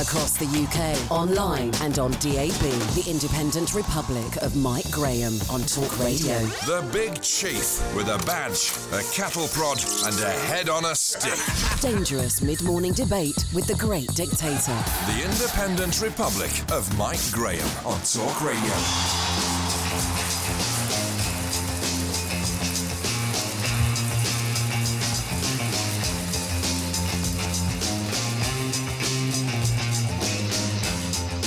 Across the UK, online and on DAB, the Independent Republic of Mike Graham on Talk Radio. The Big Chief with a badge, a cattle prod, and a head on a stick. Dangerous mid-morning debate with the great dictator. The Independent Republic of Mike Graham on Talk Radio.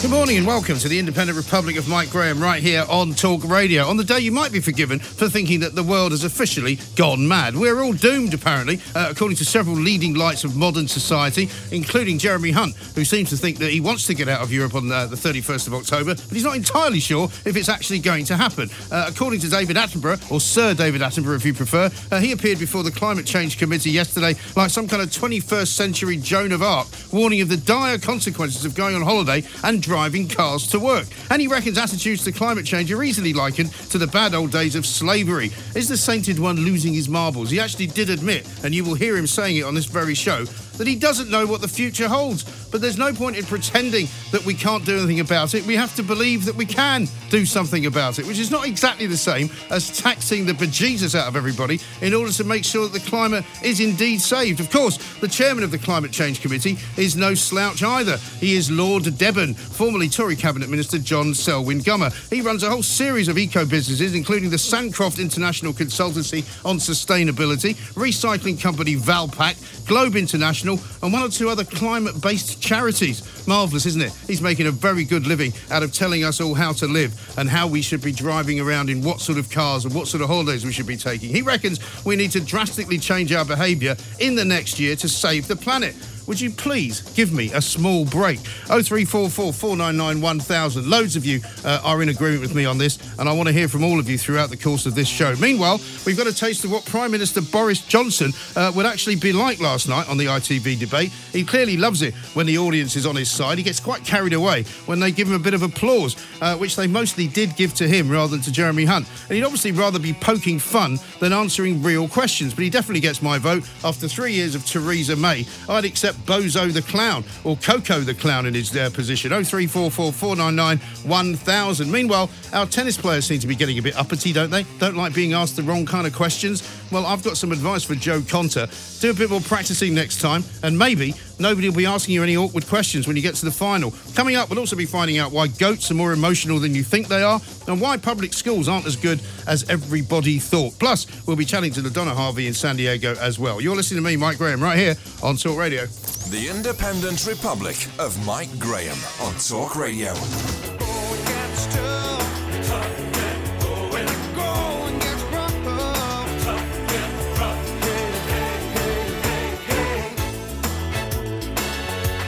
Good morning and welcome to the Independent Republic of Mike Graham right here on Talk Radio. On the day you might be forgiven for thinking that the world has officially gone mad. We're all doomed, apparently, uh, according to several leading lights of modern society, including Jeremy Hunt, who seems to think that he wants to get out of Europe on uh, the 31st of October, but he's not entirely sure if it's actually going to happen. Uh, according to David Attenborough, or Sir David Attenborough if you prefer, uh, he appeared before the Climate Change Committee yesterday like some kind of 21st century Joan of Arc, warning of the dire consequences of going on holiday and driving cars to work. And he reckons attitudes to climate change are easily likened to the bad old days of slavery. Is the sainted one losing his marbles? He actually did admit, and you will hear him saying it on this very show, that he doesn't know what the future holds. But there's no point in pretending that we can't do anything about it. We have to believe that we can do something about it, which is not exactly the same as taxing the bejesus out of everybody in order to make sure that the climate is indeed saved. Of course, the chairman of the Climate Change Committee is no slouch either. He is Lord Deben, formerly Tory Cabinet Minister John Selwyn Gummer. He runs a whole series of eco businesses, including the Sancroft International Consultancy on Sustainability, recycling company Valpak, Globe International, and one or two other climate based charities. Marvellous, isn't it? He's making a very good living out of telling us all how to live and how we should be driving around in what sort of cars and what sort of holidays we should be taking. He reckons we need to drastically change our behaviour in the next year to save the planet. Would you please give me a small break? 0344 499 1000. Loads of you uh, are in agreement with me on this, and I want to hear from all of you throughout the course of this show. Meanwhile, we've got a taste of what Prime Minister Boris Johnson uh, would actually be like last night on the ITV debate. He clearly loves it when the audience is on his side. He gets quite carried away when they give him a bit of applause, uh, which they mostly did give to him rather than to Jeremy Hunt. And he'd obviously rather be poking fun than answering real questions, but he definitely gets my vote. After three years of Theresa May, I'd accept Bozo the Clown or Coco the Clown in his uh, position. 0344 499 1000. Meanwhile, our tennis players seem to be getting a bit uppity, don't they? Don't like being asked the wrong kind of questions. Well, I've got some advice for Jo Konta. Do a bit more practicing next time, and maybe nobody will be asking you any awkward questions when you get to the final. Coming up, we'll also be finding out why goats are more emotional than you think they are, and why public schools aren't as good as everybody thought. Plus, we'll be chatting to the Donna Harvey in San Diego as well. You're listening to me, Mike Graham, right here on Talk Radio. The Independent Republic of Mike Graham on Talk Radio.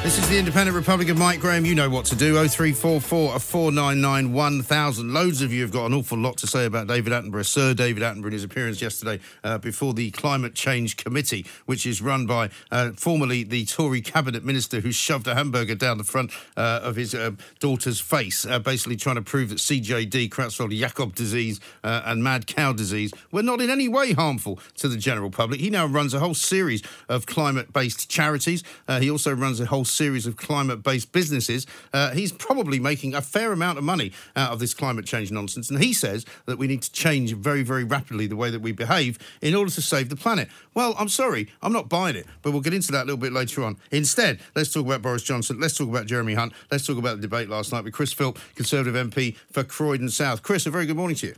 This is the Independent Republic of Mike Graham. You know what to do. 0344 499 1000. Loads of you have got an awful lot to say about David Attenborough, Sir David Attenborough, in his appearance yesterday uh, before the Climate Change Committee, which is run by uh, formerly the Tory Cabinet Minister who shoved a hamburger down the front uh, of his uh, daughter's face, uh, basically trying to prove that CJD, Creutzfeldt Jakob disease, uh, and mad cow disease were not in any way harmful to the general public. He now runs a whole series of climate based charities. He also runs a whole series of climate based businesses. Uh, he's probably making a fair amount of money out of this climate change nonsense. And he says that we need to change very, very rapidly the way that we behave in order to save the planet. Well, I'm sorry, I'm not buying it, but we'll get into that a little bit later on. Instead, let's talk about Boris Johnson. Let's talk about Jeremy Hunt. Let's talk about the debate last night with Chris Philp, Conservative MP for Croydon South. Chris, a very good morning to you.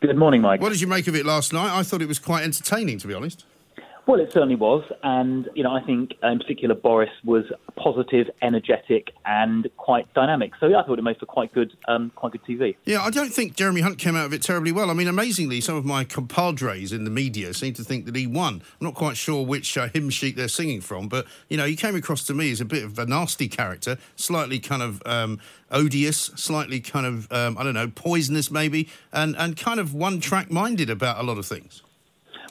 Good morning, Mike. What did you make of it last night? I thought it was quite entertaining, to be honest. Well, it certainly was, and you know, I think uh, in particular Boris was positive, energetic, and quite dynamic. So yeah, I thought it made for quite good, um, quite good TV. Yeah, I don't think Jeremy Hunt came out of it terribly well. I mean, amazingly, some of my compadres in the media seem to think that he won. I'm not quite sure which uh, hymn sheet they're singing from, but you know, he came across to me as a bit of a nasty character, slightly kind of um, odious, slightly kind of um, I don't know, poisonous maybe, and and kind of one-track minded about a lot of things.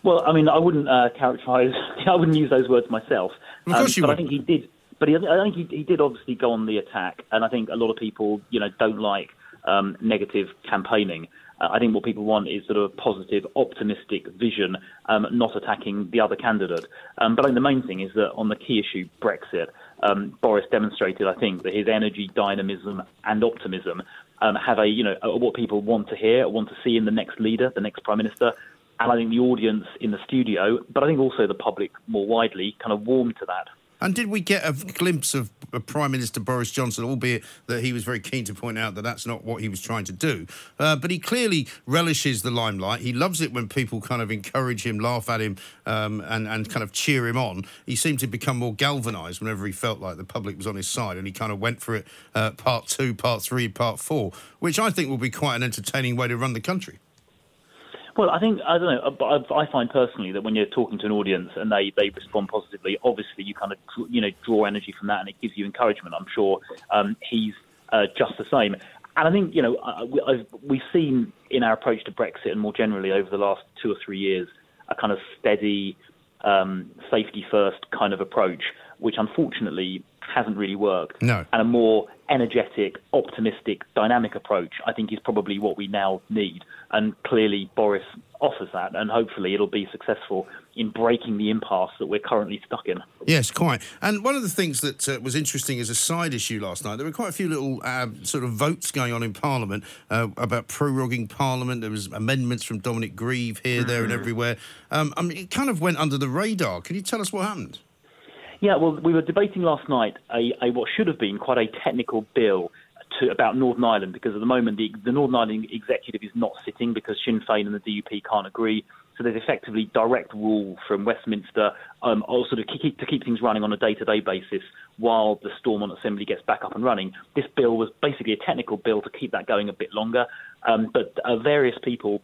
Well, I mean, I wouldn't uh, characterise, I wouldn't use those words myself. Of course um, you but would. I think he did. But he, I think he, he did obviously go on the attack, and I think a lot of people, you know, don't like um, negative campaigning. Uh, I think what people want is sort of a positive, optimistic vision, um, not attacking the other candidate. Um, but I think the main thing is that on the key issue, Brexit, um, Boris demonstrated, I think, that his energy, dynamism, and optimism um, have a, you know, what people want to hear, want to see in the next leader, the next prime minister. And I think the audience in the studio, but I think also the public more widely, kind of warmed to that. And did we get a glimpse of uh, Prime Minister Boris Johnson, albeit that he was very keen to point out that that's not what he was trying to do? Uh, but he clearly relishes the limelight. He loves it when people kind of encourage him, laugh at him, um, and, and kind of cheer him on. He seemed to become more galvanised whenever he felt like the public was on his side, and he kind of went for it uh, part two, part three, part four, which I think will be quite an entertaining way to run the country. Well, I think I don't know. but I find personally that when you're talking to an audience and they, they respond positively, obviously you kind of you know draw energy from that and it gives you encouragement. I'm sure um, he's uh, just the same. And I think you know I've, we've seen in our approach to Brexit and more generally over the last two or three years a kind of steady, um, safety first kind of approach, which unfortunately hasn't really worked. No. And a more energetic, optimistic, dynamic approach, I think, is probably what we now need. And clearly, Boris offers that, and hopefully, it'll be successful in breaking the impasse that we're currently stuck in. Yes, quite. And one of the things that uh, was interesting as a side issue last night, there were quite a few little uh, sort of votes going on in Parliament uh, about proroguing Parliament. There was amendments from Dominic Grieve here, there, and everywhere. Um, I mean, it kind of went under the radar. Can you tell us what happened? Yeah, well, we were debating last night a, a what should have been quite a technical bill to, about Northern Ireland because at the moment the, the Northern Ireland executive is not sitting because Sinn Féin and the DUP can't agree. So there's effectively direct rule from Westminster, um, also to keep, to keep things running on a day-to-day basis while the Stormont Assembly gets back up and running. This bill was basically a technical bill to keep that going a bit longer, um, but uh, various people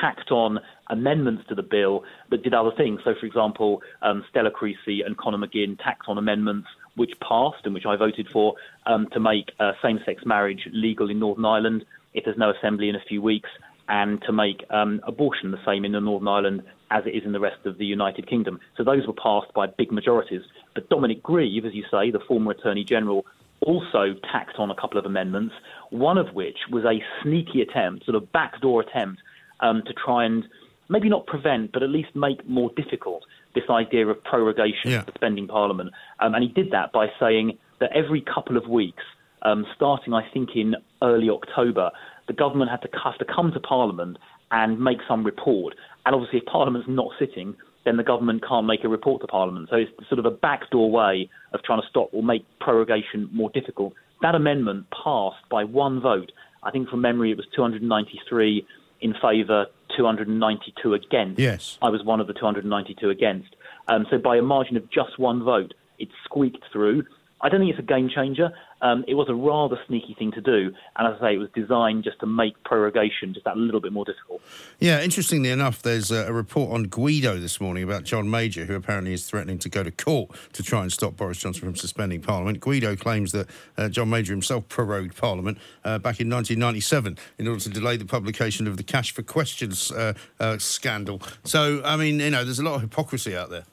tacked on amendments to the bill that did other things. So, for example, um, Stella Creasy and Conor McGinn tacked on amendments which passed and which I voted for um, to make uh, same sex marriage legal in Northern Ireland if there's no assembly in a few weeks, and to make um, abortion the same in the Northern Ireland as it is in the rest of the United Kingdom. So, those were passed by big majorities. But Dominic Grieve, as you say, the former Attorney General, also tacked on a couple of amendments, one of which was a sneaky attempt, sort of backdoor attempt, um, to try and maybe not prevent, but at least make more difficult this idea of prorogation, Yeah. suspending Parliament. Um, and he did that by saying that every couple of weeks, um, starting I think in early October, the government had to have to come to Parliament and make some report. And obviously, if Parliament's not sitting, then the government can't make a report to Parliament. So it's sort of a backdoor way of trying to stop or make prorogation more difficult. That amendment passed by one vote. I think from memory it was 293 in favour, 292 against. Yes. I was one of the 292 against. Um, so by a margin of just one vote, it squeaked through. I don't think it's a game changer. Um, it was a rather sneaky thing to do, and as I say, it was designed just to make prorogation just that little bit more difficult. Yeah, interestingly enough, there's a, report on Guido this morning about John Major, who apparently is threatening to go to court to try and stop Boris Johnson from suspending Parliament. Guido claims that uh, John Major himself prorogued Parliament uh, back in 1997 in order to delay the publication of the Cash for Questions uh, uh, scandal. So, I mean, you know, there's a lot of hypocrisy out there.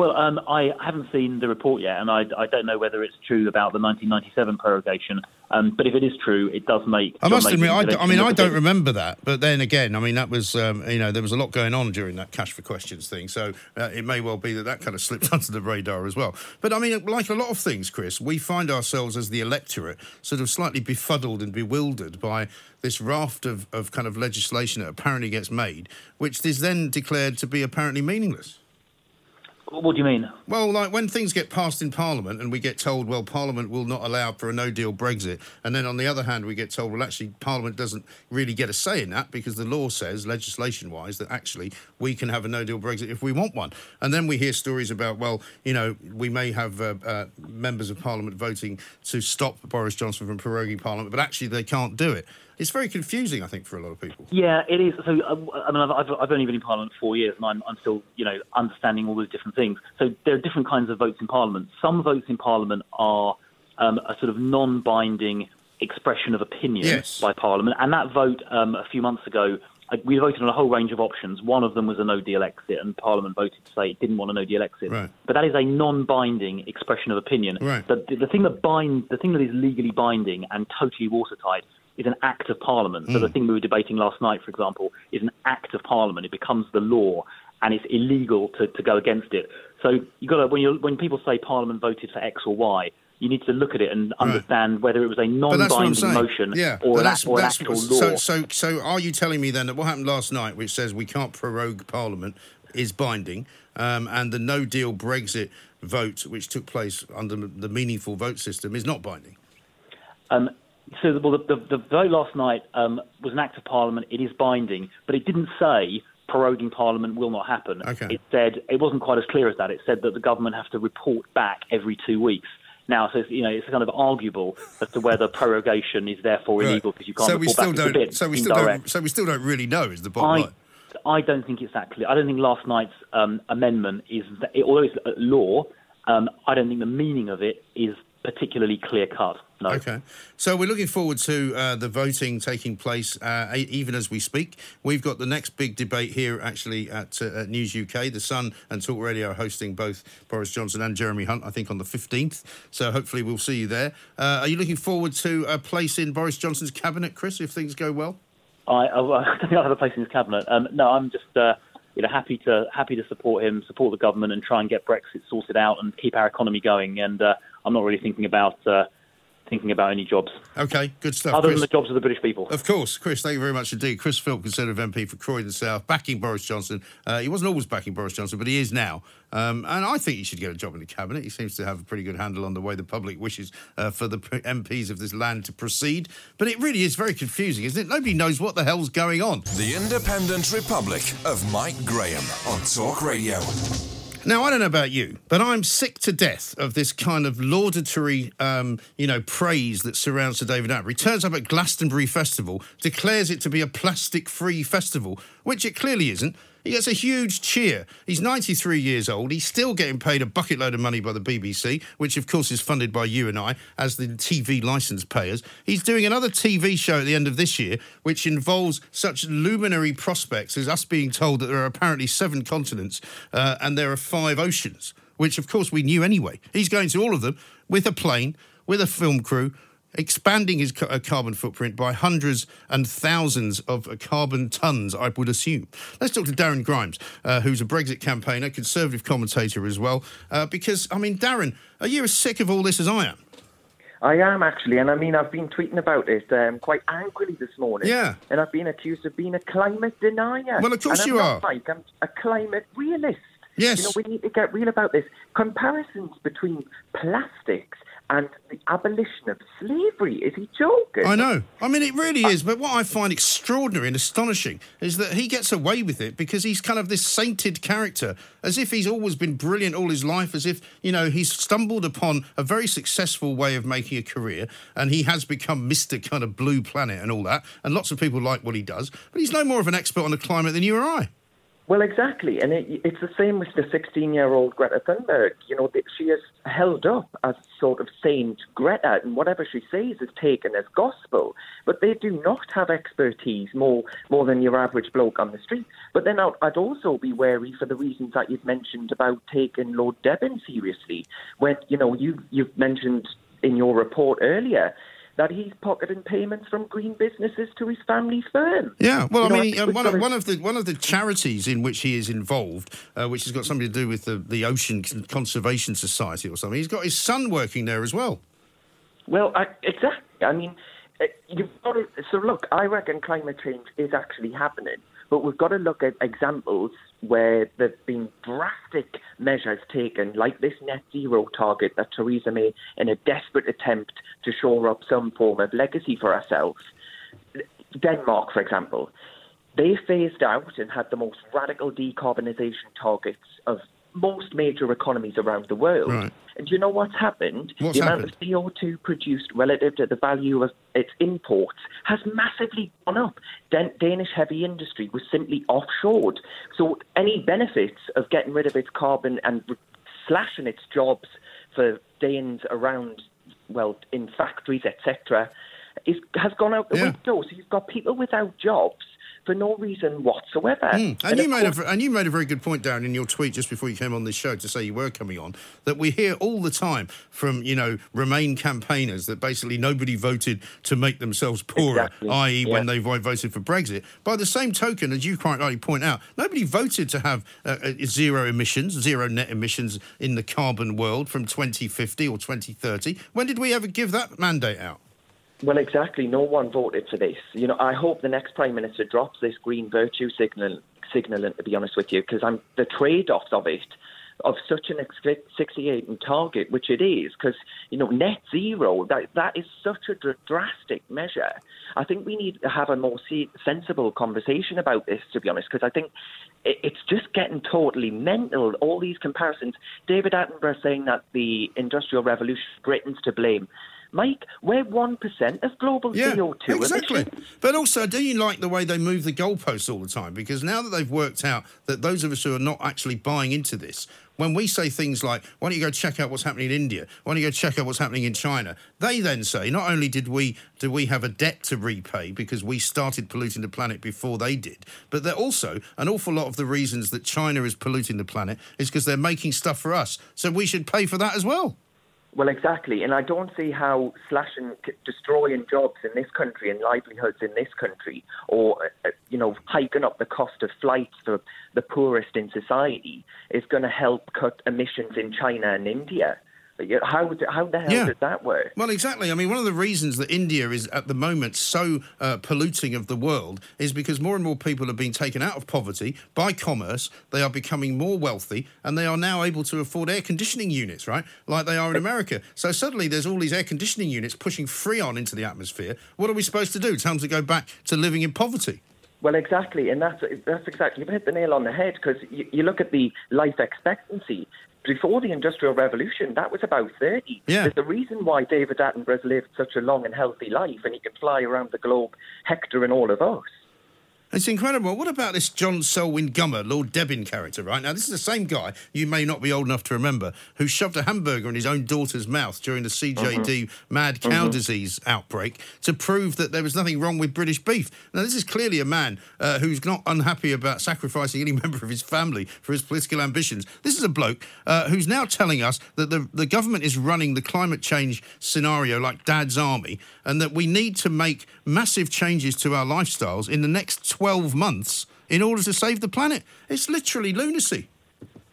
Well, um, I haven't seen the report yet, and I, I, don't know whether it's true about the 1997 prorogation. Um, but if it is true, it does make. I must admit, I, I, mean, I don't remember that. But then again, I mean, that was, um, you know, there was a lot going on during that cash for questions thing. So uh, it may well be that that kind of slipped under the radar as well. But I mean, like a lot of things, Chris, we find ourselves as the electorate sort of slightly befuddled and bewildered by this raft of, of kind of legislation that apparently gets made, which is then declared to be apparently meaningless. What do you mean? Well, like when things get passed in Parliament and we get told, well, Parliament will not allow for a no deal Brexit. And then on the other hand, we get told, well, actually, Parliament doesn't really get a say in that because the law says, legislation wise, that actually we can have a no deal Brexit if we want one. And then we hear stories about, well, you know, we may have uh, uh, members of Parliament voting to stop Boris Johnson from proroguing Parliament, but actually they can't do it it's very confusing, I think, for a lot of people. Yeah, it is. So, uh, I mean, I've, I've only been in Parliament four years, and I'm, I'm still, you know, understanding all those different things. So there are different kinds of votes in Parliament. Some votes in Parliament are um, a sort of non-binding expression of opinion yes. by Parliament, and that vote um, a few months ago. Uh, we voted on a whole range of options. One of them was a no deal exit, and Parliament voted to say it didn't want a no deal exit. Right. But that is a non binding expression of opinion. Right. The, the, thing that binds, the thing that is legally binding and totally watertight is an act of parliament. So the hmm. thing we were debating last night, for example, is an act of parliament. It becomes the law, and it's illegal to, to go against it. So you got to when you when people say parliament voted for X or Y, you need to look at it and understand right. whether it was a non-binding motion yeah. or, an, that's, or an actual law. So, so, so, are you telling me then that what happened last night, which says we can't prorogue Parliament, is binding, um, and the No Deal Brexit vote, which took place under the meaningful vote system, is not binding? Um, so the, well, the, the, the vote last night um, was an act of parliament. It is binding, but it didn't say proroguing parliament will not happen. Okay. It said it wasn't quite as clear as that. It said that the government have to report back every two weeks. Now, so you know, it's kind of arguable as to whether prorogation is therefore right. illegal because you can't so report we still back. Don't, so we still don't. So we still don't really know. Is the bottom I, line? I don't think it's that clear. I don't think last night's um, amendment is, that, although it's law, um, I don't think the meaning of it is particularly clear cut. No. Okay. So we're looking forward to uh, the voting taking place uh, even as we speak. We've got the next big debate here actually at, uh, at, News UK. The Sun and Talk Radio are hosting both Boris Johnson and Jeremy Hunt, I think, on the 15th. So hopefully we'll see you there. Uh, are you looking forward to a place in Boris Johnson's cabinet, Chris, if things go well? I, I, think I'll have a place in his cabinet. Um, no, I'm just uh, you know, happy to happy to support him, support the government, and try and get Brexit sorted out and keep our economy going. And uh, I'm not really thinking about uh, thinking about any jobs. Okay, good stuff. Other Chris. than the jobs of the British people. Of course, Chris, thank you very much indeed. Chris Philp, Conservative MP for Croydon South, backing Boris Johnson. Uh, he wasn't always backing Boris Johnson, but he is now. Um, and I think he should get a job in the cabinet. He seems to have a pretty good handle on the way the public wishes uh, for the MPs of this land to proceed. But it really is very confusing, isn't it? Nobody knows what the hell's going on. The Independent Republic of Mike Graham on Talk Radio. Now, I don't know about you, but I'm sick to death of this kind of laudatory, um, you know, praise that surrounds Sir David Attenborough. He turns up at Glastonbury Festival, declares it to be a plastic-free festival, which it clearly isn't. He gets a huge cheer. He's 93 years old. He's still getting paid a bucket load of money by the BBC, which of course is funded by you and I as the TV license payers. He's doing another TV show at the end of this year, which involves such luminary prospects as us being told that there are apparently seven continents uh, and there are five oceans, which of course we knew anyway. He's going to all of them with a plane, with a film crew, expanding his uh, carbon footprint by hundreds and thousands of uh, carbon tons, I would assume. Let's talk to Darren Grimes, uh, who's a Brexit campaigner, conservative commentator as well. Uh, because, I mean, Darren, are you as sick of all this as I am? I am actually, and I mean, I've been tweeting about it um, quite angrily this morning. Yeah. And I've been accused of being a climate denier. Well, of course and you I'm are. Like, I'm a climate realist. Yes. You know, we need to get real about this. Comparisons between plastics and the abolition of slavery. Is he joking? I know. I mean, it really is. But what I find extraordinary and astonishing is that he gets away with it because he's kind of this sainted character, as if he's always been brilliant all his life, as if, you know, he's stumbled upon a very successful way of making a career and he has become Mr. kind of blue planet and all that. And lots of people like what he does. But he's no more of an expert on the climate than you or I. Well, exactly, and it, it's the same with the 16-year-old Greta Thunberg. You know, she is held up as sort of Saint Greta, and whatever she says is taken as gospel. But they do not have expertise more more than your average bloke on the street. But then I'd, I'd also be wary for the reasons that you've mentioned about taking Lord Deben seriously. When you know you you've mentioned in your report earlier that he's pocketing payments from green businesses to his family firm. Yeah, well, You I mean, uh, one, of, one of the one of the charities in which he is involved, uh, which has got something to do with the, the Ocean Conservation Society or something, he's got his son working there as well. Well, I, exactly. I mean, uh, you've got to, so look. I reckon climate change is actually happening, but we've got to look at examples where there've been drastic measures taken, like this net zero target that Theresa May, in a desperate attempt to shore up some form of legacy for ourselves. Denmark, for example, they phased out and had the most radical decarbonisation targets of most major economies around the world. Right. And do you know what's happened? What's the amount happened? of CO2 produced relative to the value of its imports has massively gone up. Dan- Danish heavy industry was simply offshored. So any benefits of getting rid of its carbon and re- slashing its jobs for Danes around, well, in factories, etc., has gone out the Yeah. window. So you've got people without jobs for no reason whatsoever. Mm. And, And you made a, and you made a very good point, Darren, in your tweet just before you came on this show to say you were coming on, that we hear all the time from, you know, Remain campaigners that basically nobody voted to make themselves poorer, Exactly, i.e. when they voted for Brexit. By the same token, as you quite rightly point out, nobody voted to have uh, uh, zero emissions, zero net emissions in the carbon world from 2050 or 2030. When did we ever give that mandate out? Well, exactly. No one voted for this. You know, I hope the next prime minister drops this green virtue signal, signaling. To be honest with you, because I'm the trade-offs of it, of such an asphyxiating target, which it is, because you know, net zero. That that is such a dr- drastic measure. I think we need to have a more se- sensible conversation about this. To be honest, because I think it, it's just getting totally mental. All these comparisons. David Attenborough saying that the industrial revolution, Britain's to blame. Mike, we're one percent of global Yeah, CO2 exactly. emissions. But also, do you like the way they move the goalposts all the time? Because now that they've worked out that those of us who are not actually buying into this, when we say things like, why don't you go check out what's happening in India? Why don't you go check out what's happening in China? They then say, not only did we do we have a debt to repay because we started polluting the planet before they did, but they're also an awful lot of the reasons that China is polluting the planet is because they're making stuff for us. So we should pay for that as well. Well, exactly, and I don't see how slashing, destroying jobs in this country and livelihoods in this country, or uh, you know, hiking up the cost of flights for the poorest in society, is going to help cut emissions in China and India. How how the hell Yeah. does that work? Well, exactly. I mean, one of the reasons that India is at the moment so uh, polluting of the world is because more and more people are being taken out of poverty by commerce. They are becoming more wealthy and they are now able to afford air conditioning units, right? Like they are in America. So suddenly there's all these air conditioning units pushing freon into the atmosphere. What are we supposed to do? Tell them to go back to living in poverty. Well, exactly, and that's that's exactly you've hit the nail on the head because you, you look at the life expectancy. Before the Industrial Revolution, that was about 30. Yeah. There's a reason why David Attenborough's lived such a long and healthy life and he can fly around the globe hectoring all of us. It's incredible. What about this John Selwyn Gummer, Lord Deben character, right? Now, this is the same guy, you may not be old enough to remember, who shoved a hamburger in his own daughter's mouth during the CJD mad cow disease outbreak to prove that there was nothing wrong with British beef. Now, this is clearly a man uh, who's not unhappy about sacrificing any member of his family for his political ambitions. This is a bloke uh, who's now telling us that the, the government is running the climate change scenario like dad's army and that we need to make massive changes to our lifestyles in the next 12 months in order to save the planet. It's literally lunacy.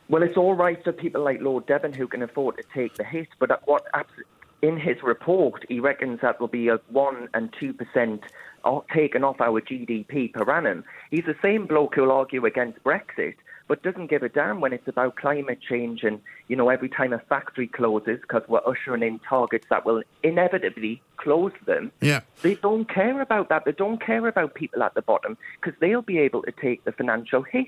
Well, it's all right for people like Lord Deben who can afford to take the hit, but what in his report he reckons that will be a one and two percent taken off our GDP per annum. He's the same bloke who'll argue against Brexit, but doesn't give a damn when it's about climate change and you know every time a factory closes because we're ushering in targets that will inevitably close them. Yeah. They don't care about that. They don't care about people at the bottom because they'll be able to take the financial hit.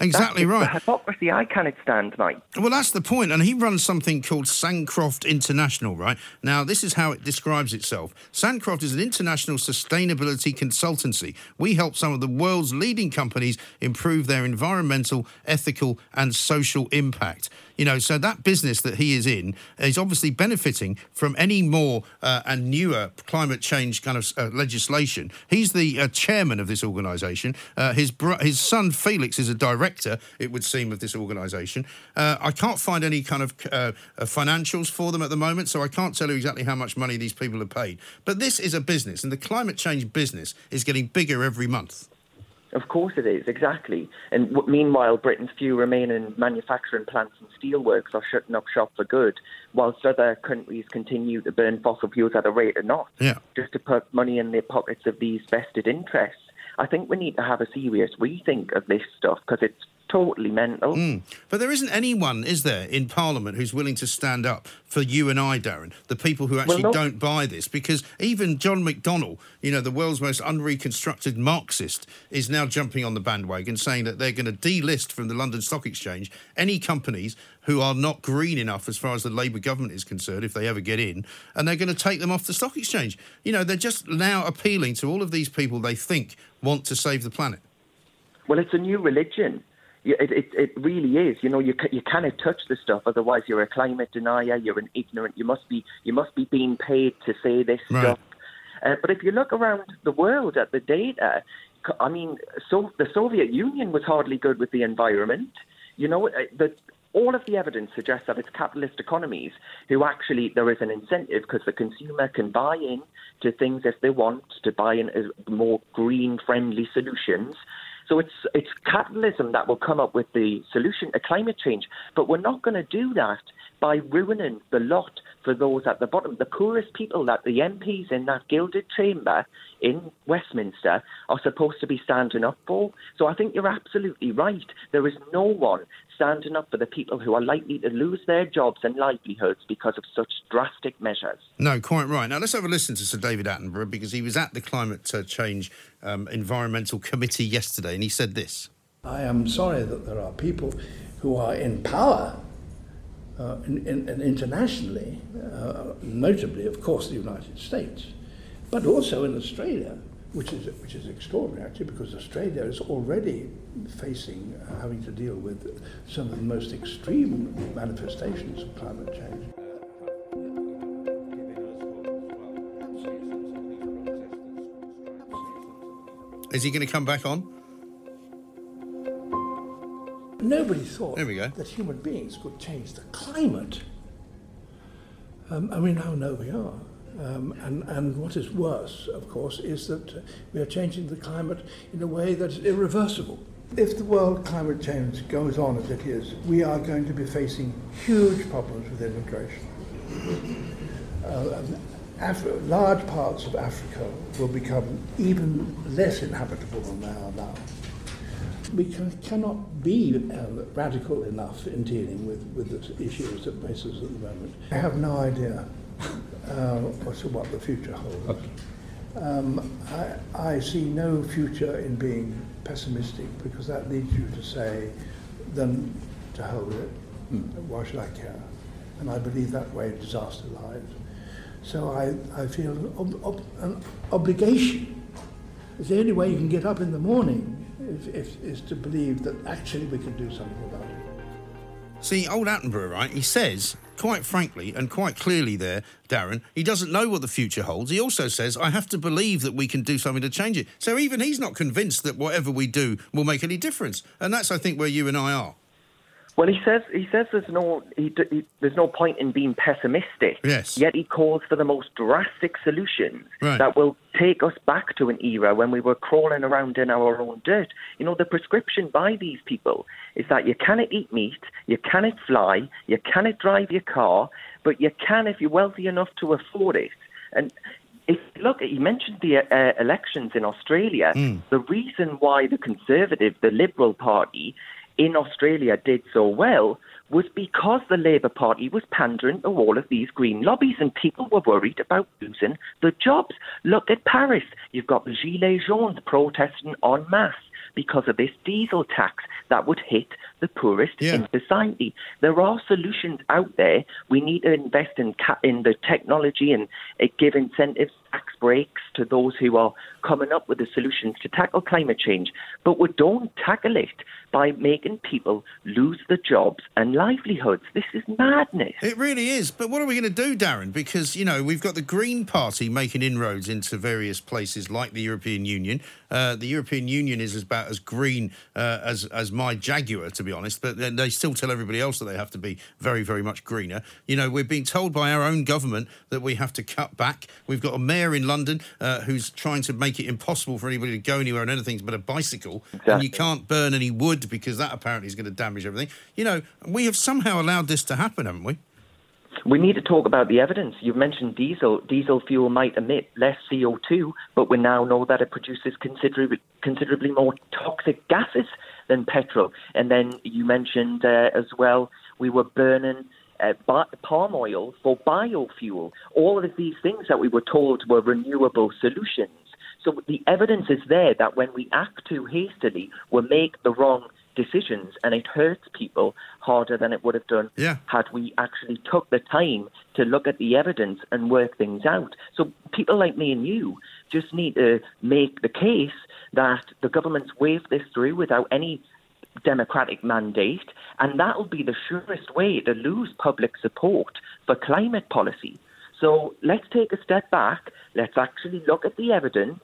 Exactly That's right. The hypocrisy I cannot stand, mate. Well, that's the point. And he runs something called Sancroft International, right? Now, this is how it describes itself. Sancroft is an international sustainability consultancy. We help some of the world's leading companies improve their environmental, ethical, and social impact. You know, so that business that he is in is obviously benefiting from any more uh, and newer climate change kind of uh, legislation. He's the uh, chairman of this organisation. Uh, his bro- his son Felix is a director, it would seem, of this organisation. Uh, I can't find any kind of uh, financials for them at the moment, so I can't tell you exactly how much money these people are paid. But this is a business, and the climate change business is getting bigger every month. Of course it is, exactly. And w- meanwhile, Britain's few remaining manufacturing plants and steelworks are shutting up shop for good, whilst other countries continue to burn fossil fuels at a rate of knots, Yeah. just to put money in the pockets of these vested interests. I think we need to have a serious rethink of this stuff because it's totally mental. Mm. But there isn't anyone, is there, in Parliament who's willing to stand up for you and I, Darren, the people who actually no. don't buy this? Because even John McDonnell, you know, the world's most unreconstructed Marxist, is now jumping on the bandwagon saying that they're going to delist from the London Stock Exchange any companies who are not green enough as far as the Labour government is concerned, if they ever get in, and they're going to take them off the stock exchange. You know, they're just now appealing to all of these people they think want to save the planet. Well, it's a new religion. It, it, it really is. You know, you you cannot touch the stuff, otherwise you're a climate denier. You're an ignorant. You must be you must be being paid to say this Right. stuff. Uh, but if you look around the world at the data, I mean, so the Soviet Union was hardly good with the environment. You know, uh, the, all of the evidence suggests that it's capitalist economies who actually there is an incentive because the consumer can buy in to things if they want to buy in as more green friendly solutions. So it's it's capitalism that will come up with the solution to climate change, but we're not going to do that by ruining the lot for those at the bottom, the poorest people that the MPs in that gilded chamber in Westminster are supposed to be standing up for. So I think you're absolutely right. There is no one standing up for the people who are likely to lose their jobs and livelihoods because of such drastic measures. No, quite right. Now let's have a listen to Sir David Attenborough because he was at the Climate uh, Change um, Environmental Committee yesterday and he said this. I am sorry that there are people who are in power uh, in, internationally, uh, notably, of course, the United States, but also in Australia, which is which is extraordinary actually, because Australia is already facing uh, having to deal with some of the most extreme manifestations of climate change. Is he going to come back on? Nobody thought There we go. that human beings could change the climate. Um, and we now know we are. Um, and, and what is worse, of course, is that uh, we are changing the climate in a way that is irreversible. If the world climate change goes on as it is, we are going to be facing huge problems with immigration. Uh, and Af- large parts of Africa will become even less inhabitable than they are now we can, cannot be um, radical enough in dealing with, with the issues that face us at the moment. I have no idea uh, as to what the future holds. Um, I, I see no future in being pessimistic because that leads you to say, then to hold with it. Why should I care? And I believe that way disaster lies. So I, I feel an, ob- ob- an obligation. It's the only way you can get up in the morning if, is to believe that actually we can do something about it. See, old Attenborough, right? He says, quite frankly and quite clearly there, Darren, he doesn't know what the future holds. He also says, I have to believe that we can do something to change it. So even he's not convinced that whatever we do will make any difference. And that's, I think, where you and I are. Well, he says he says there's no he, he, there's no point in being pessimistic. Yes. Yet he calls for the most drastic solutions Right. that will take us back to an era when we were crawling around in our own dirt. You know, the prescription by these people is that you cannot eat meat, you cannot fly, you cannot drive your car, but you can if you're wealthy enough to afford it. And if you look, he mentioned the uh, elections in Australia. The reason why the Conservative, the Liberal Party in Australia did so well was because the Labour Party was pandering to all of these green lobbies and people were worried about losing the jobs. Look at Paris. You've got the Gilets jaunes protesting en masse. because of this diesel tax that would hit the poorest in society. There are solutions out there. We need to invest in ca- in the technology and uh, give incentives, tax breaks to those who are coming up with the solutions to tackle climate change. But we don't tackle it by making people lose their jobs and livelihoods. This is madness. It really is. But what are we going to do, Darren? Because, you know, we've got the Green Party making inroads into various places like the European Union. Uh, the European Union is about as green uh, as, as my Jaguar, to be honest, but they still tell everybody else that they have to be very, very much greener. You know, we're being told by our own government that we have to cut back. We've got a mayor in London uh, who's trying to make it impossible for anybody to go anywhere on anything but a bicycle. And you can't burn any wood because that apparently is going to damage everything. You know, we have somehow allowed this to happen, haven't we? We need to talk about the evidence. You've mentioned diesel. Diesel fuel might emit less CO2, but we now know that it produces considerably, considerably more toxic gases than petrol. And then you mentioned uh, as well, we were burning uh, bi- palm oil for biofuel. All of these things that we were told were renewable solutions. So the evidence is there that when we act too hastily, we make the wrong decisions and it hurts people harder than it would have done Yeah. had we actually took the time to look at the evidence and work things out. So people like me and you just need to make the case that the government's waved this through without any democratic mandate, and that'll be the surest way to lose public support for climate policy. So let's take a step back, let's actually look at the evidence,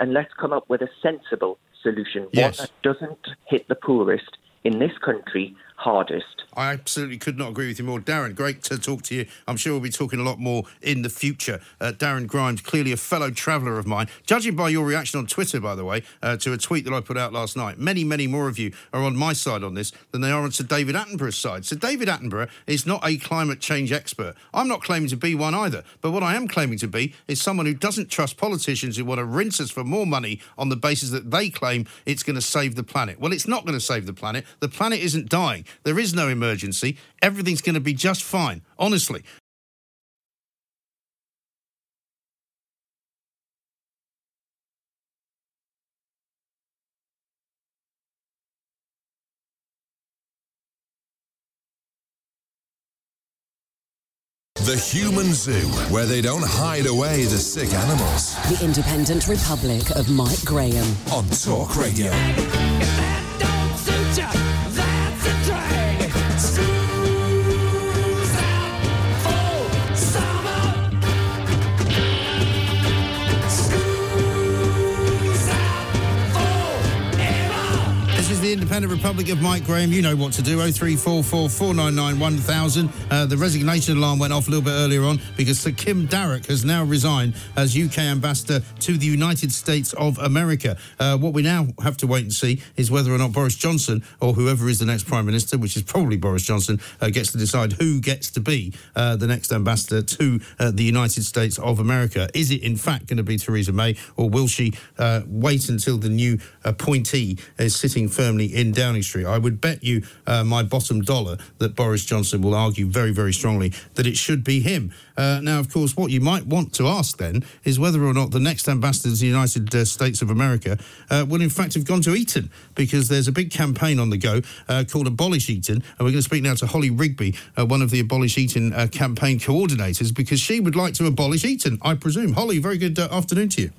and let's come up with a sensible solution, Yes. one that doesn't hit the poorest in this country hardest. I absolutely could not agree with you more. Darren, great to talk to you. I'm sure we'll be talking a lot more in the future. Uh, Darren Grimes, clearly a fellow traveller of mine. Judging by your reaction on Twitter, by the way, uh, to a tweet that I put out last night, many, many more of you are on my side on this than they are on Sir David Attenborough's side. So David Attenborough is not a climate change expert. I'm not claiming to be one either. But what I am claiming to be is someone who doesn't trust politicians who want to rinse us for more money on the basis that they claim it's going to save the planet. Well, it's not going to save the planet. The planet isn't dying. There is no emergency. Everything's going to be just fine. Honestly. The Human Zoo, where they don't hide away the sick animals. The Independent Republic of Mike Graham. On Talk Radio. Independent Republic of Mike Graham. You know what to do. 0344 499 1000. Uh, the resignation alarm went off a little bit earlier on because Sir Kim Darroch has now resigned as UK ambassador to the United States of America. Uh, what we now have to wait and see is whether or not Boris Johnson or whoever is the next Prime Minister, which is probably Boris Johnson, uh, gets to decide who gets to be uh, the next ambassador to uh, the United States of America. Is it in fact going to be Theresa May or will she uh, wait until the new appointee is sitting firmly in Downing Street? I would bet you uh, my bottom dollar that Boris Johnson will argue very, very strongly that it should be him. Uh, now, of course, what you might want to ask then is whether or not the next ambassador to the United uh, States of America uh, will, in fact, have gone to Eton, because there's a big campaign on the go uh, called Abolish Eton. And we're going to speak now to Holly Rigby, one of the Abolish Eton campaign coordinators, because she would like to abolish Eton, I presume. Holly, very good afternoon to you.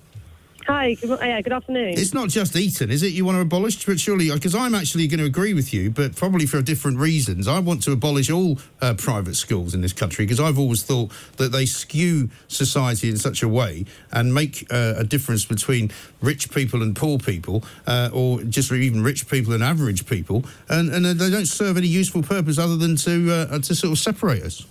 Hi, good, yeah, good afternoon. It's not just Eton, is it? You want to abolish, but surely, because I'm actually going to agree with you, but probably for different reasons. I want to abolish all uh, private schools in this country because I've always thought that they skew society in such a way and make uh, a difference between rich people and poor people, uh, or just even rich people and average people, and, and they don't serve any useful purpose other than to uh, to sort of separate us.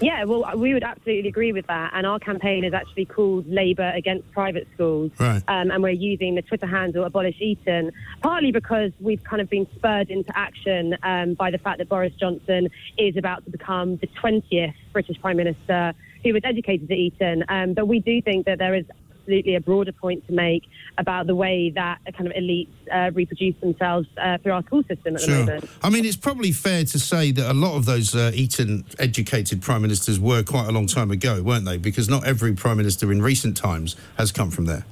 Yeah, well, we would absolutely agree with that. And our campaign is actually called Labour Against Private Schools. Right. Um, and we're using the Twitter handle Abolish Eton, partly because we've kind of been spurred into action um, by the fact that Boris Johnson is about to become the 20th British Prime Minister who was educated at Eton. Um, but we do think that there is absolutely a broader point to make about the way that kind of elites uh, reproduce themselves uh, through our school system at the moment. I mean, it's probably fair to say that a lot of those uh, Eton educated prime ministers were quite a long time ago, weren't they? Because not every prime minister in recent times has come from there.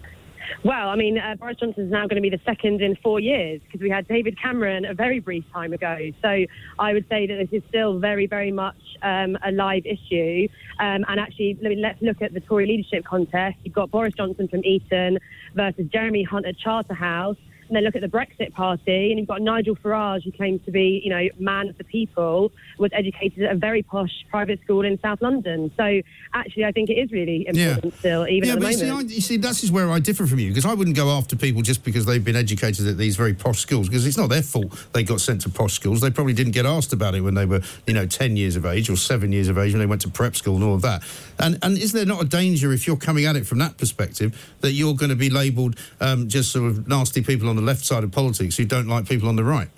Well, I mean, uh, Boris Johnson is now going to be the second in four years because we had David Cameron a very brief time ago. So I would say that this is still very, very much um, a live issue. Um, and actually, let's look at the Tory leadership contest. You've got Boris Johnson from Eton versus Jeremy Hunt at Charterhouse. And then look at the Brexit Party, and you've got Nigel Farage, who claims to be, you know, man of the people, was educated at a very posh private school in South London. So actually, I think it is really important still, even yeah, at the but you moment. see, I, you see, this is where I differ from you because I wouldn't go after people just because they've been educated at these very posh schools because it's not their fault they got sent to posh schools. They probably didn't get asked about it when they were, you know, ten years of age or seven years of age when they went to prep school and all of that. And and is there not a danger if you're coming at it from that perspective that you're going to be labelled um, just sort of nasty people on the left side of politics who don't like people on the right?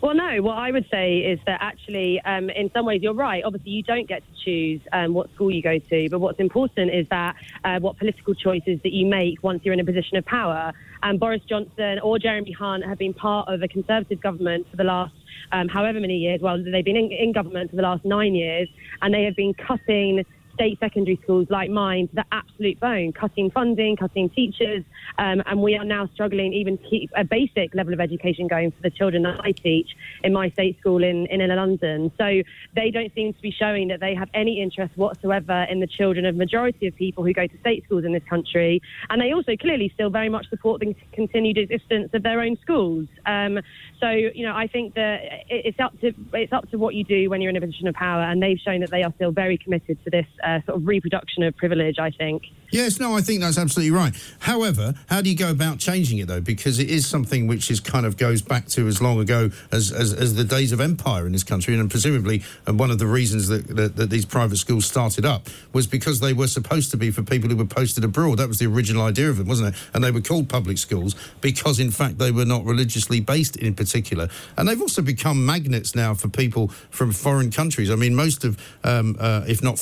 Well, no. What I would say is that actually, um, in some ways, you're right. Obviously, you don't get to choose um, what school you go to, but what's important is that uh, what political choices that you make once you're in a position of power. And Boris Johnson or Jeremy Hunt have been part of a Conservative government for the last um, however many years. Well, they've been in, in government for the last nine years, and they have been cutting state secondary schools like mine to the absolute bone, cutting funding, cutting teachers, um, and we are now struggling even to keep a basic level of education going for the children that I teach in my state school in, in inner London. So they don't seem to be showing that they have any interest whatsoever in the children of majority of people who go to state schools in this country, and they also clearly still very much support the continued existence of their own schools. Um, so you know, I think that it's up to it's up to what you do when you're in a position of power, and they've shown that they are still very committed to this uh, sort of reproduction of privilege. I think. Yes, no, I think that's absolutely right. However, how do you go about changing it though? Because it is something which is kind of goes back to as long ago as, as, as the days of empire in this country, and presumably, and one of the reasons that, that, that these private schools started up was because they were supposed to be for people who were posted abroad. That was the original idea of it, wasn't it? And they were called public schools because, in fact, they were not religiously based in particular. And they've also become magnets now for people from foreign countries. I mean, most of, um, uh, if not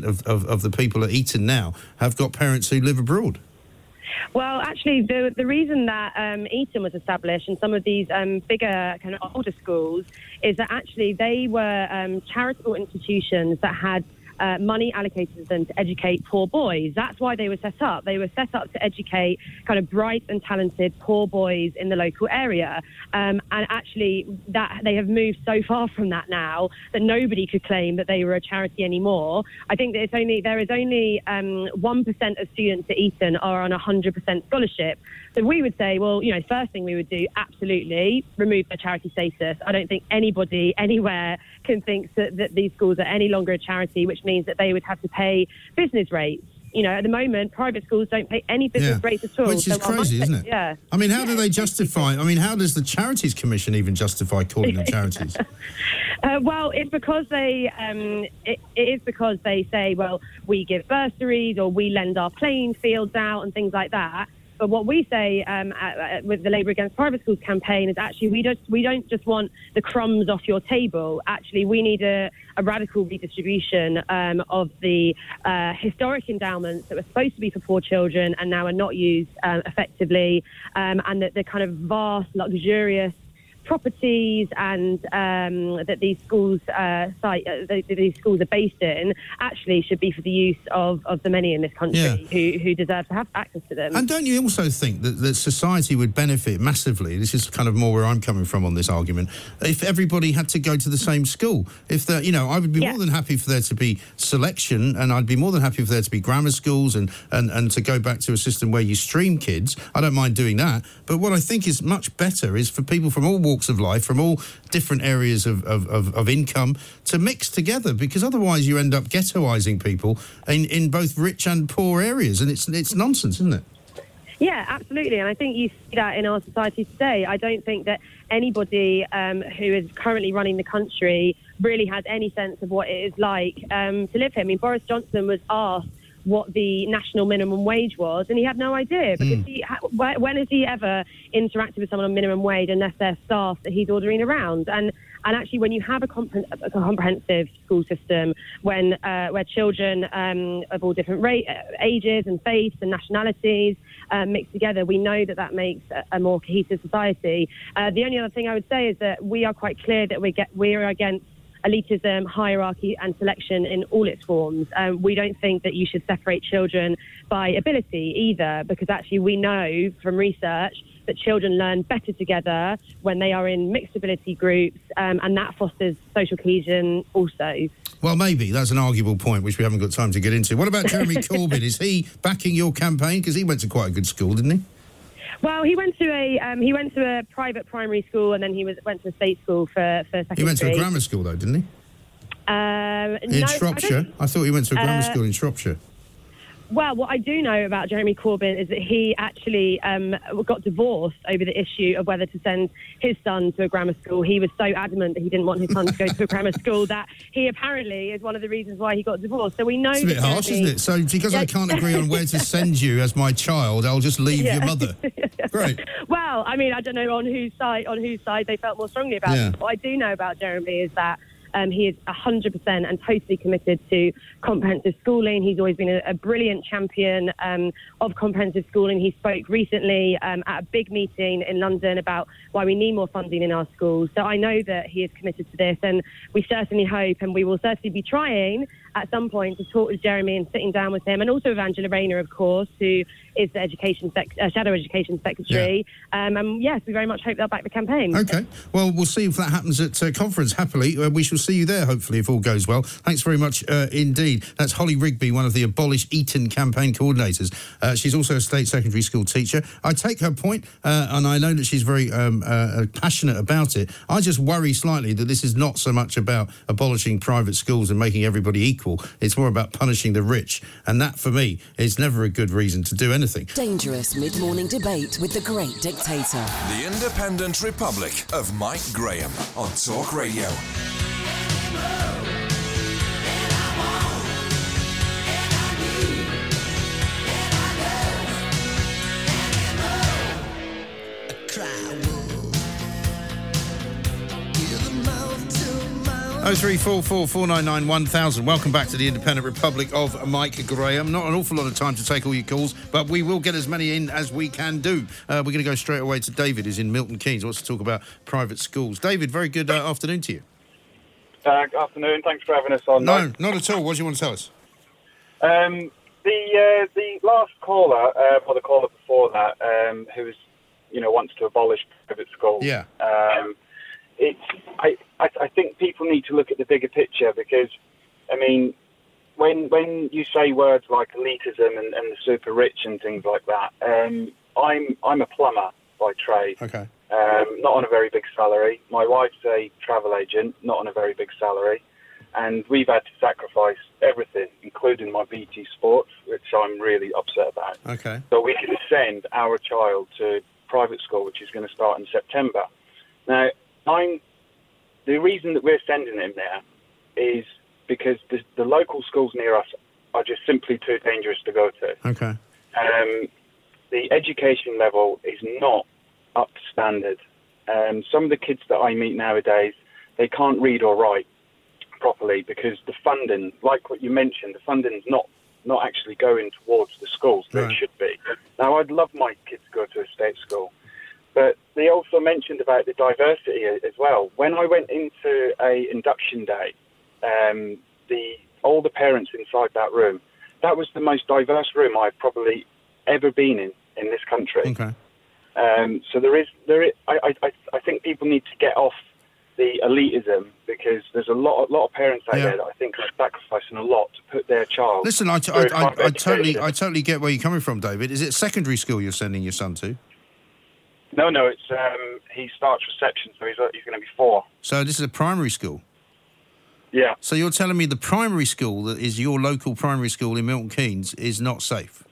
50% of, of, of the people at Eton now have got parents who live abroad. Well, actually, the the reason that um, Eton was established and some of these um, bigger kind of older schools is that actually they were um, charitable institutions that had. Uh, money allocated to them to educate poor boys. That's why they were set up. They were set up to educate kind of bright and talented poor boys in the local area. Um, and actually, that they have moved so far from that now that nobody could claim that they were a charity anymore. I think that it's only there is only um, one percent of students at Eton are on a hundred percent scholarship. So we would say, well, you know, first thing we would do, absolutely remove their charity status. I don't think anybody anywhere can think that, that these schools are any longer a charity, which means that they would have to pay business rates. You know, at the moment, private schools don't pay any business Yeah. rates at all. Which is So crazy, isn't it? Yeah. I mean, how do they justify? I mean, how does the Charities Commission even justify calling them charities? Uh, well, it's because they um, it, it is because they say, well, we give bursaries or we lend our playing fields out and things like that. But what we say um, at, at, with the Labour Against Private Schools campaign is actually we don't we don't just want the crumbs off your table. Actually, we need a, a radical redistribution um, of the uh, historic endowments that were supposed to be for poor children and now are not used um, effectively, um, and that the kind of vast, luxurious properties and um, that these schools uh, site uh, these schools are based in actually should be for the use of, of the many in this country Yeah. who, who deserve to have access to them. And don't you also think that, that society would benefit massively? This is kind of more where I'm coming from on this argument. If everybody had to go to the same school, if the, you know, I would be more than happy for there to be selection, and I'd be more than happy for there to be grammar schools and, and, and to go back to a system where you stream kids. I don't mind doing that. But what I think is much better is for people from all walks of life, from all different areas of, of, of, of income, to mix together because otherwise you end up ghettoising people in, in both rich and poor areas, and it's it's nonsense, isn't it? Yeah, absolutely. And I think you see that in our society today. I don't think that anybody um, who is currently running the country really has any sense of what it is like um, to live here. I mean, Boris Johnson was asked what the national minimum wage was, and he had no idea because he, when has he ever interacted with someone on minimum wage unless they're staff that he's ordering around? And and actually, when you have a, compre- a comprehensive school system, when uh, where children um, of all different ra- uh, ages and faiths and nationalities uh, mix together, we know that that makes a, a more cohesive society. Uh, the only other thing I would say is that we are quite clear that we get we're against elitism, hierarchy, and selection in all its forms. Um, we don't think that you should separate children by ability either, because actually we know from research that children learn better together when they are in mixed ability groups, um, and that fosters social cohesion also. Well, maybe that's an arguable point, which we haven't got time to get into. What about Jeremy Corbyn? Is he backing your campaign? Because he went to quite a good school, didn't he? Well, he went to a um, he went to a private primary school, and then he was went to a state school for for secondary. He went to a grammar school, though, didn't he? Um, In no, Shropshire. don't- I, thought he went to a grammar Uh, school in Shropshire. Well, what I do know about Jeremy Corbyn is that he actually um, got divorced over the issue of whether to send his son to a grammar school. He was so adamant that he didn't want his son to go to a grammar school that he apparently is one of the reasons why he got divorced. So we know It's a bit harsh, Jeremy- isn't it? So because I can't agree on where to send you as my child, I'll just leave Yeah. your mother. Great. Well, I mean, I don't know on whose side on whose side they felt more strongly about Yeah. it. What I do know about Jeremy is that um, he is 100% and totally committed to comprehensive schooling. He's always been a, a brilliant champion um, of comprehensive schooling. He spoke recently um, at a big meeting in London about why we need more funding in our schools. So I know that he is committed to this, and we certainly hope, and we will certainly be trying at some point to talk with Jeremy and sitting down with him, and also with Angela Rayner, of course, who is the education sec- uh, shadow education secretary. Um, and yes, we very much hope they'll back the campaign. Okay. Well, we'll see if that happens at uh, conference. Happily, uh, we shall see you there. Hopefully, if all goes well. Thanks very much uh, indeed. That's Holly Rigby, one of the Abolish Eton campaign coordinators. Uh, she's also a state secondary school teacher. I take her point, uh, and I know that she's very um, uh, passionate about it. I just worry slightly that this is not so much about abolishing private schools and making everybody equal. It's more about punishing the rich, and that, for me, is never a good reason to do anything. Dangerous mid morning debate with the great dictator. The Independent Republic of Mike Graham on Talk Radio. Oh three four four four nine nine one thousand. Welcome back to the Independent Republic of Mike Graham. Not an awful lot of time to take all your calls, but we will get as many in as we can do. Uh, we're going to go straight away to David, who's in Milton Keynes, wants to talk about private schools. David, very good uh, afternoon to you. Uh, good afternoon. Thanks for having us on. No, Mike. not at all. What do you want to tell us? Um, the uh, the last caller, uh, or the caller before that, um, who was, you know, wants to abolish private schools. Yeah. Um, it's. I, I I think people need to look at the bigger picture because, I mean, when when you say words like elitism and, and the super rich and things like that, um, I'm I'm a plumber by trade. Okay. Um, not on a very big salary. My wife's a travel agent, not on a very big salary. And we've had to sacrifice everything, including my BT Sports, which I'm really upset about. Okay. So we can send our child to private school, which is going to start in September. Now, I'm the reason that we're sending him there is because the, the local schools near us are just simply too dangerous to go to. Okay. Um, the education level is not up to standard. Um, some of the kids that I meet nowadays, they can't read or write properly because the funding, like what you mentioned, the funding is not not actually going towards the schools that Right. it should be. Now, I'd love my kids to go to a state school, but they also mentioned about the diversity as well. When I went into a induction day, um, the all the parents inside that room, that was the most diverse room I've probably ever been in in this country. Okay. Um, so there is there is, I, I I think people need to get off the elitism because there's a lot a lot of parents out Yeah. there that I think are sacrificing a lot to put their child. Listen, I, t- I, I, I totally. I totally get where you're coming from, David. Is it secondary school you're sending your son to? No, no, it's um, he starts reception, so he's he's going to be four. So this is a primary school. Yeah. So you're telling me the primary school that is your local primary school in Milton Keynes is not safe?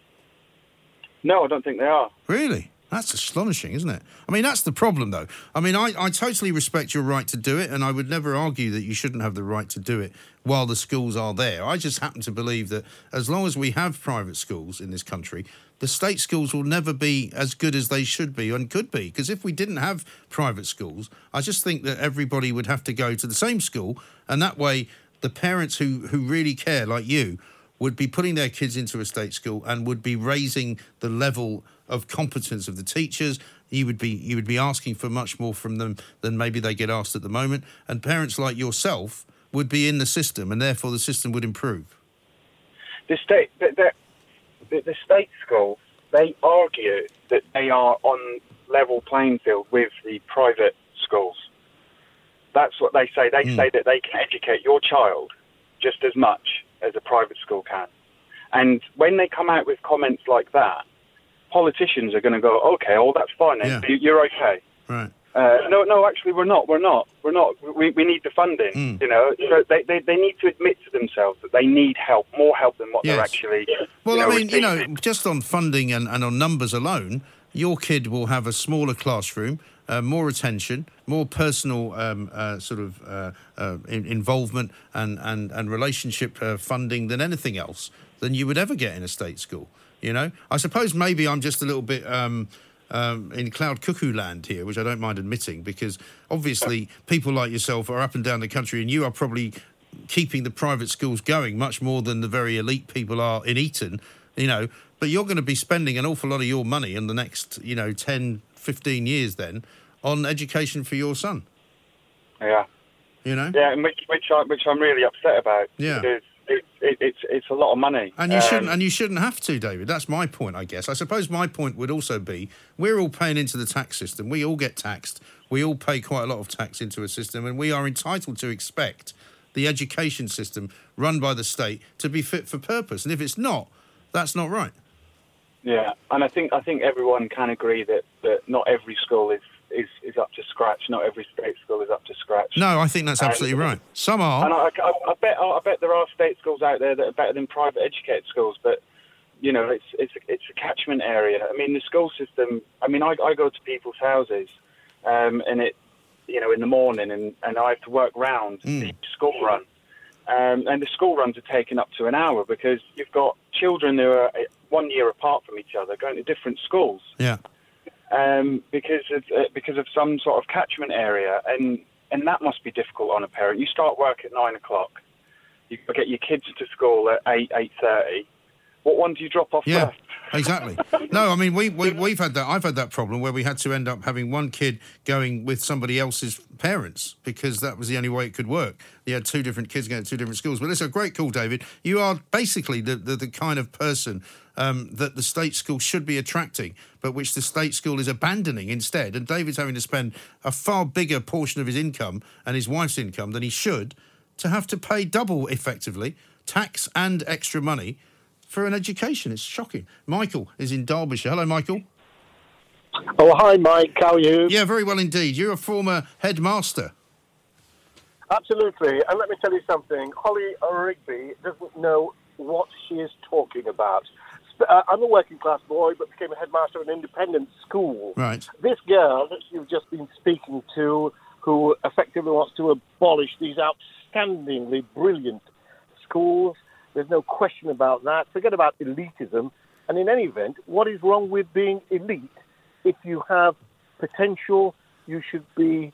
No, I don't think they are. Really? That's astonishing, isn't it? I mean, that's the problem, though. I mean, I, I totally respect your right to do it, and I would never argue that you shouldn't have the right to do it while the schools are there. I just happen to believe that as long as we have private schools in this country, the state schools will never be as good as they should be and could be. Because if we didn't have private schools, I just think that everybody would have to go to the same school, and that way, the parents who, who really care, like you, would be putting their kids into a state school and would be raising the level of competence of the teachers. You would be you would be asking for much more from them than maybe they get asked at the moment. And parents like yourself would be in the system, and therefore the system would improve. The state, the, the, the state schools, they argue that they are on level playing field with the private schools. That's what they say. They Hmm. say that they can educate your child just as much as a private school can. And when they come out with comments like that, politicians are going to go, "Okay, oh, that's fine. Yeah. You- You're okay." Right. Uh, no, no, actually, we're not. We're not. We're not. We, we need the funding. Hmm. You know, so they, they, they need to admit to themselves that they need help, more help than what they're actually. Well, you know, I mean, you know, just on funding and, and on numbers alone, your kid will have a smaller classroom, uh, more attention, more personal um, uh, sort of uh, uh, in- involvement and, and, and relationship uh, funding than anything else than you would ever get in a state school. You know, I suppose maybe I'm just a little bit. Um, um, in cloud cuckoo land here, which I don't mind admitting, because obviously people like yourself are up and down the country, and you are probably keeping the private schools going much more than the very elite people are in Eton, you know. But you're going to be spending an awful lot of your money in the next, you know, 10, 15 years then on education for your son, Yeah. you know? Yeah, and which which, I, which I'm really upset about. Yeah. Because it, it, it's it's a lot of money. And you Um, shouldn't, and you shouldn't have to, David. That's my point, I guess. I suppose my point would also be we're all paying into the tax system. We all get taxed. We all pay quite a lot of tax into a system, and we are entitled to expect the education system run by the state to be fit for purpose. And if it's not, that's not right. Yeah, and I think I think everyone can agree that, that not every school is, is, is up to scratch. Not every state school is up to scratch. No, I think that's And- absolutely right. Some And are. I, I, I bet I bet there are state schools out there that are better than private educated schools, but you know it's it's it's a catchment area. I mean the school system. I mean I, I go to people's houses, um, and it you know in the morning, and, and I have to work round the school run, um, and the school runs are taking up to an hour because you've got children who are uh, one year apart from each other going to different schools Yeah. Um, because of uh, because of some sort of catchment area, and and that must be difficult on a parent. You start work at nine o'clock, you get your kids to school at eight eight thirty. What one do you drop off Yeah, first? exactly. No, I mean we, we we've had that. I've had that problem where we had to end up having one kid going with somebody else's parents because that was the only way it could work. You had two different kids going to two different schools. But it's a great call, David. You are basically the the, the kind of person um, that the state school should be attracting, but which the state school is abandoning instead. And David's having to spend a far bigger portion of his income and his wife's income than he should to have to pay double effectively tax and extra money for an education. It's shocking. Michael is in Derbyshire. Hello, Michael. Oh, hi, Mike. How are you? Yeah, very well indeed. You're a former headmaster. Absolutely. And let me tell you something. Holly Rigby doesn't know what she is talking about. Uh, I'm a working class boy, but became a headmaster of an independent school. Right. This girl that you've just been speaking to, who effectively wants to abolish these outstandingly brilliant schools, there's no question about that. Forget about elitism. And in any event, what is wrong with being elite? If you have potential, you should be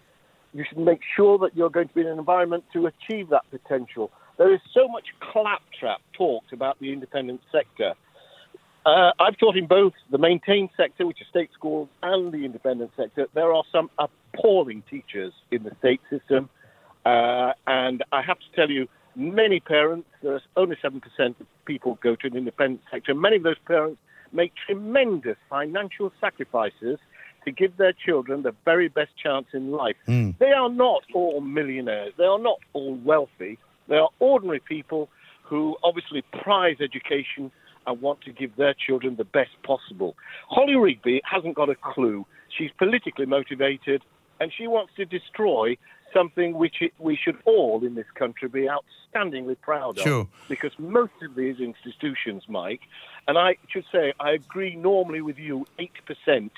you should make sure that you're going to be in an environment to achieve that potential. There is so much claptrap talked about the independent sector. Uh, I've taught in both the maintained sector, which is state schools, and the independent sector. There are some appalling teachers in the state system. Uh, and I have to tell you, many parents, there's only 7% of people go to an independent sector. Many of those parents make tremendous financial sacrifices to give their children the very best chance in life. They are not all millionaires. They are not all wealthy. They are ordinary people who obviously prize education and want to give their children the best possible. Holly Rigby hasn't got a clue. She's politically motivated and she wants to destroy something which it, we should all in this country be outstandingly proud of. Sure. Because most of these institutions, Mike, and I should say I agree normally with you 8%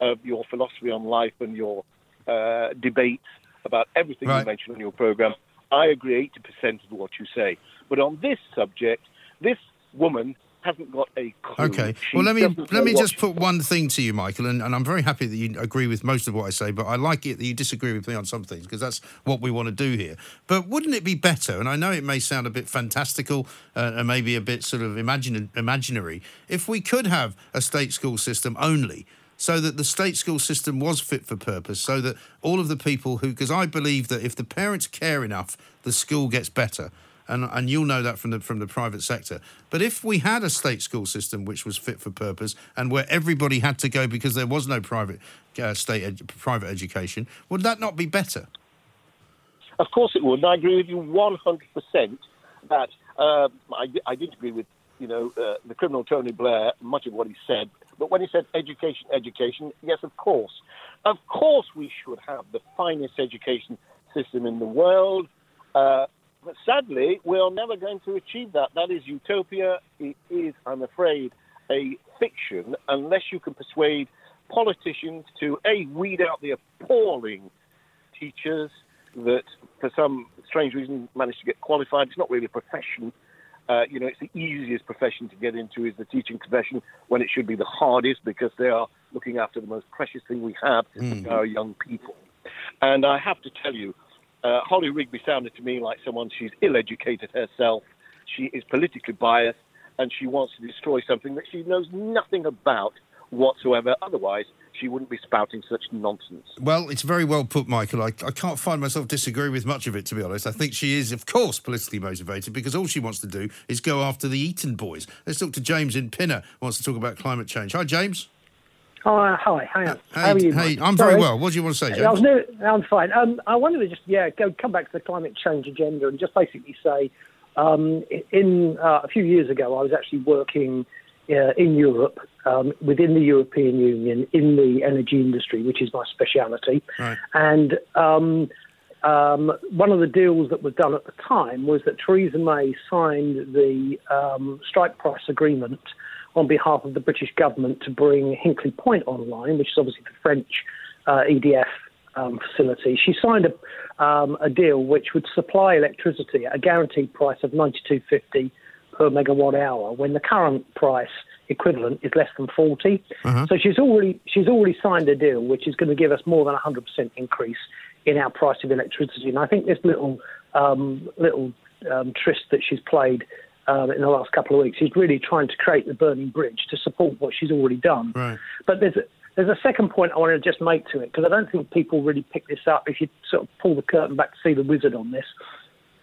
of your philosophy on life and your uh, debates about everything Right. you mention on your program. I agree 80% of what you say. But on this subject, this woman hasn't got a clue. Okay. She Well, let me let me just put one thing to you, Michael, and, and I'm very happy that you agree with most of what I say, but I like it that you disagree with me on some things because that's what we want to do here. But wouldn't it be better? And I know it may sound a bit fantastical uh, and maybe a bit sort of imagine, imaginary if we could have a state school system only. so that the state school system was fit for purpose, so that all of the people who, because I believe that if the parents care enough, the school gets better. And, and you'll know that from the from the private sector. But if we had a state school system which was fit for purpose and where everybody had to go because there was no private uh, state ed- private education, would that not be better? Of course it would, and I agree with you 100% that um, I, I did agree with you know uh, the criminal Tony Blair much of what he said, but when he said education, education, yes, of course, of course we should have the finest education system in the world. Uh, sadly, we're never going to achieve that. That is utopia. It is, I'm afraid, a fiction unless you can persuade politicians to a weed out the appalling teachers that, for some strange reason, managed to get qualified. It's not really a profession. Uh, you know, it's the easiest profession to get into is the teaching profession when it should be the hardest because they are looking after the most precious thing we have, Mm. our young people. And I have to tell you, uh, Holly Rigby sounded to me like someone she's ill-educated herself. She is politically biased, and she wants to destroy something that she knows nothing about whatsoever. Otherwise, she wouldn't be spouting such nonsense. Well, it's very well put, Michael. I, I can't find myself disagreeing with much of it, to be honest. I think she is, of course, politically motivated because all she wants to do is go after the Eton boys. Let's talk to James in Pinner, wants to talk about climate change. Hi, James. Oh, uh, hi, hi. How Hey, are you? hey, I'm very well. What do you want to say, I was new, I'm fine. Um, I wanted to just yeah go come back to the climate change agenda and just basically say, um, in uh, a few years ago, I was actually working uh, in Europe um, within the European Union in the energy industry, which is my speciality. Right. And um, um, one of the deals that was done at the time was that Theresa May signed the um, strike price agreement on behalf of the British government to bring Hinkley Point online, which is obviously the French uh, EDF um, facility. She signed a, um, a deal which would supply electricity at a guaranteed price of 92.50 per megawatt hour, when the current price equivalent is less than 40. Uh-huh. So she's already she's already signed a deal which is going to give us more than 100% increase in our price of electricity. And I think this little um, little um, tryst that she's played um, in the last couple of weeks is really trying to create the burning bridge to support what she's already done. Right. But there's a, there's a second point I want to just make to it because I don't think people really pick this up if you sort of pull the curtain back to see the wizard on this.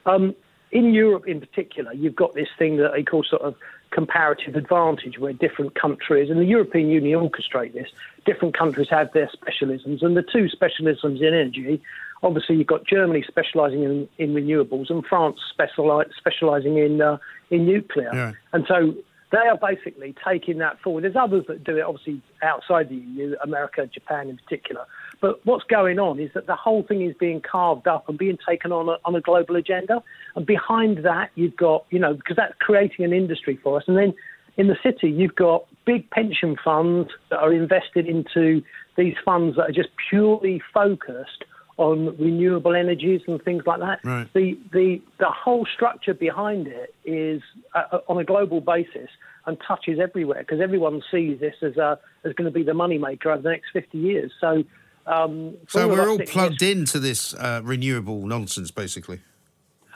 Um, in Europe, in particular, you've got this thing that they call sort of comparative advantage, where different countries, and the European Union orchestrate this, different countries have their specialisms, and the two specialisms in energy. Obviously, you've got Germany specialising in, in renewables and France speciali- specialising in uh, in nuclear. Yeah. And so they are basically taking that forward. There's others that do it, obviously, outside the EU, America, Japan in particular. But what's going on is that the whole thing is being carved up and being taken on a, on a global agenda. And behind that, you've got, you know, because that's creating an industry for us. And then in the city, you've got big pension funds that are invested into these funds that are just purely focused on renewable energies and things like that. Right. The the the whole structure behind it is uh, on a global basis and touches everywhere because everyone sees this as a as going to be the moneymaker over the next 50 years. So. Um, So we're all plugged into this uh, renewable nonsense, basically.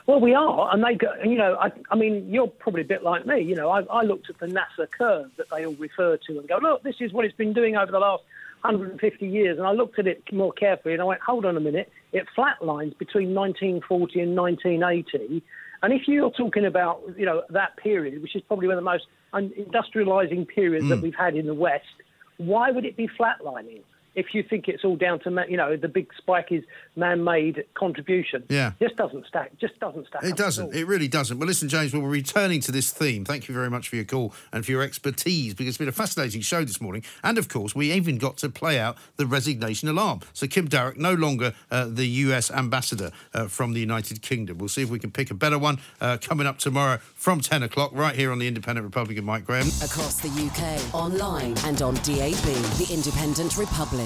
Well, we are, and they go. You know, I, I mean, you're probably a bit like me. You know, I, I looked at the NASA curve that they all refer to and go, look, this is what it's been doing over the last 150 years. And I looked at it more carefully, and I went, hold on a minute, it flatlines between 1940 and 1980. And if you're talking about, you know, that period, which is probably one of the most industrializing periods that Mm. we've had in the West, why would it be flatlining? If you think it's all down to, ma- you know, the big spike is man-made contribution, Yeah. just doesn't stack. Just doesn't stack. It at doesn't. all. It really doesn't. Well, listen, James, we're returning to this theme. Thank you very much for your call and for your expertise because it's been a fascinating show this morning. And of course, we even got to play out the resignation alarm. So Kim Darroch, no longer uh, the US ambassador uh, from the United Kingdom. We'll see if we can pick a better one uh, coming up tomorrow from 10 o'clock right here on the Independent Republic of Mike Graham. Across the UK, online and on DAB, the Independent Republic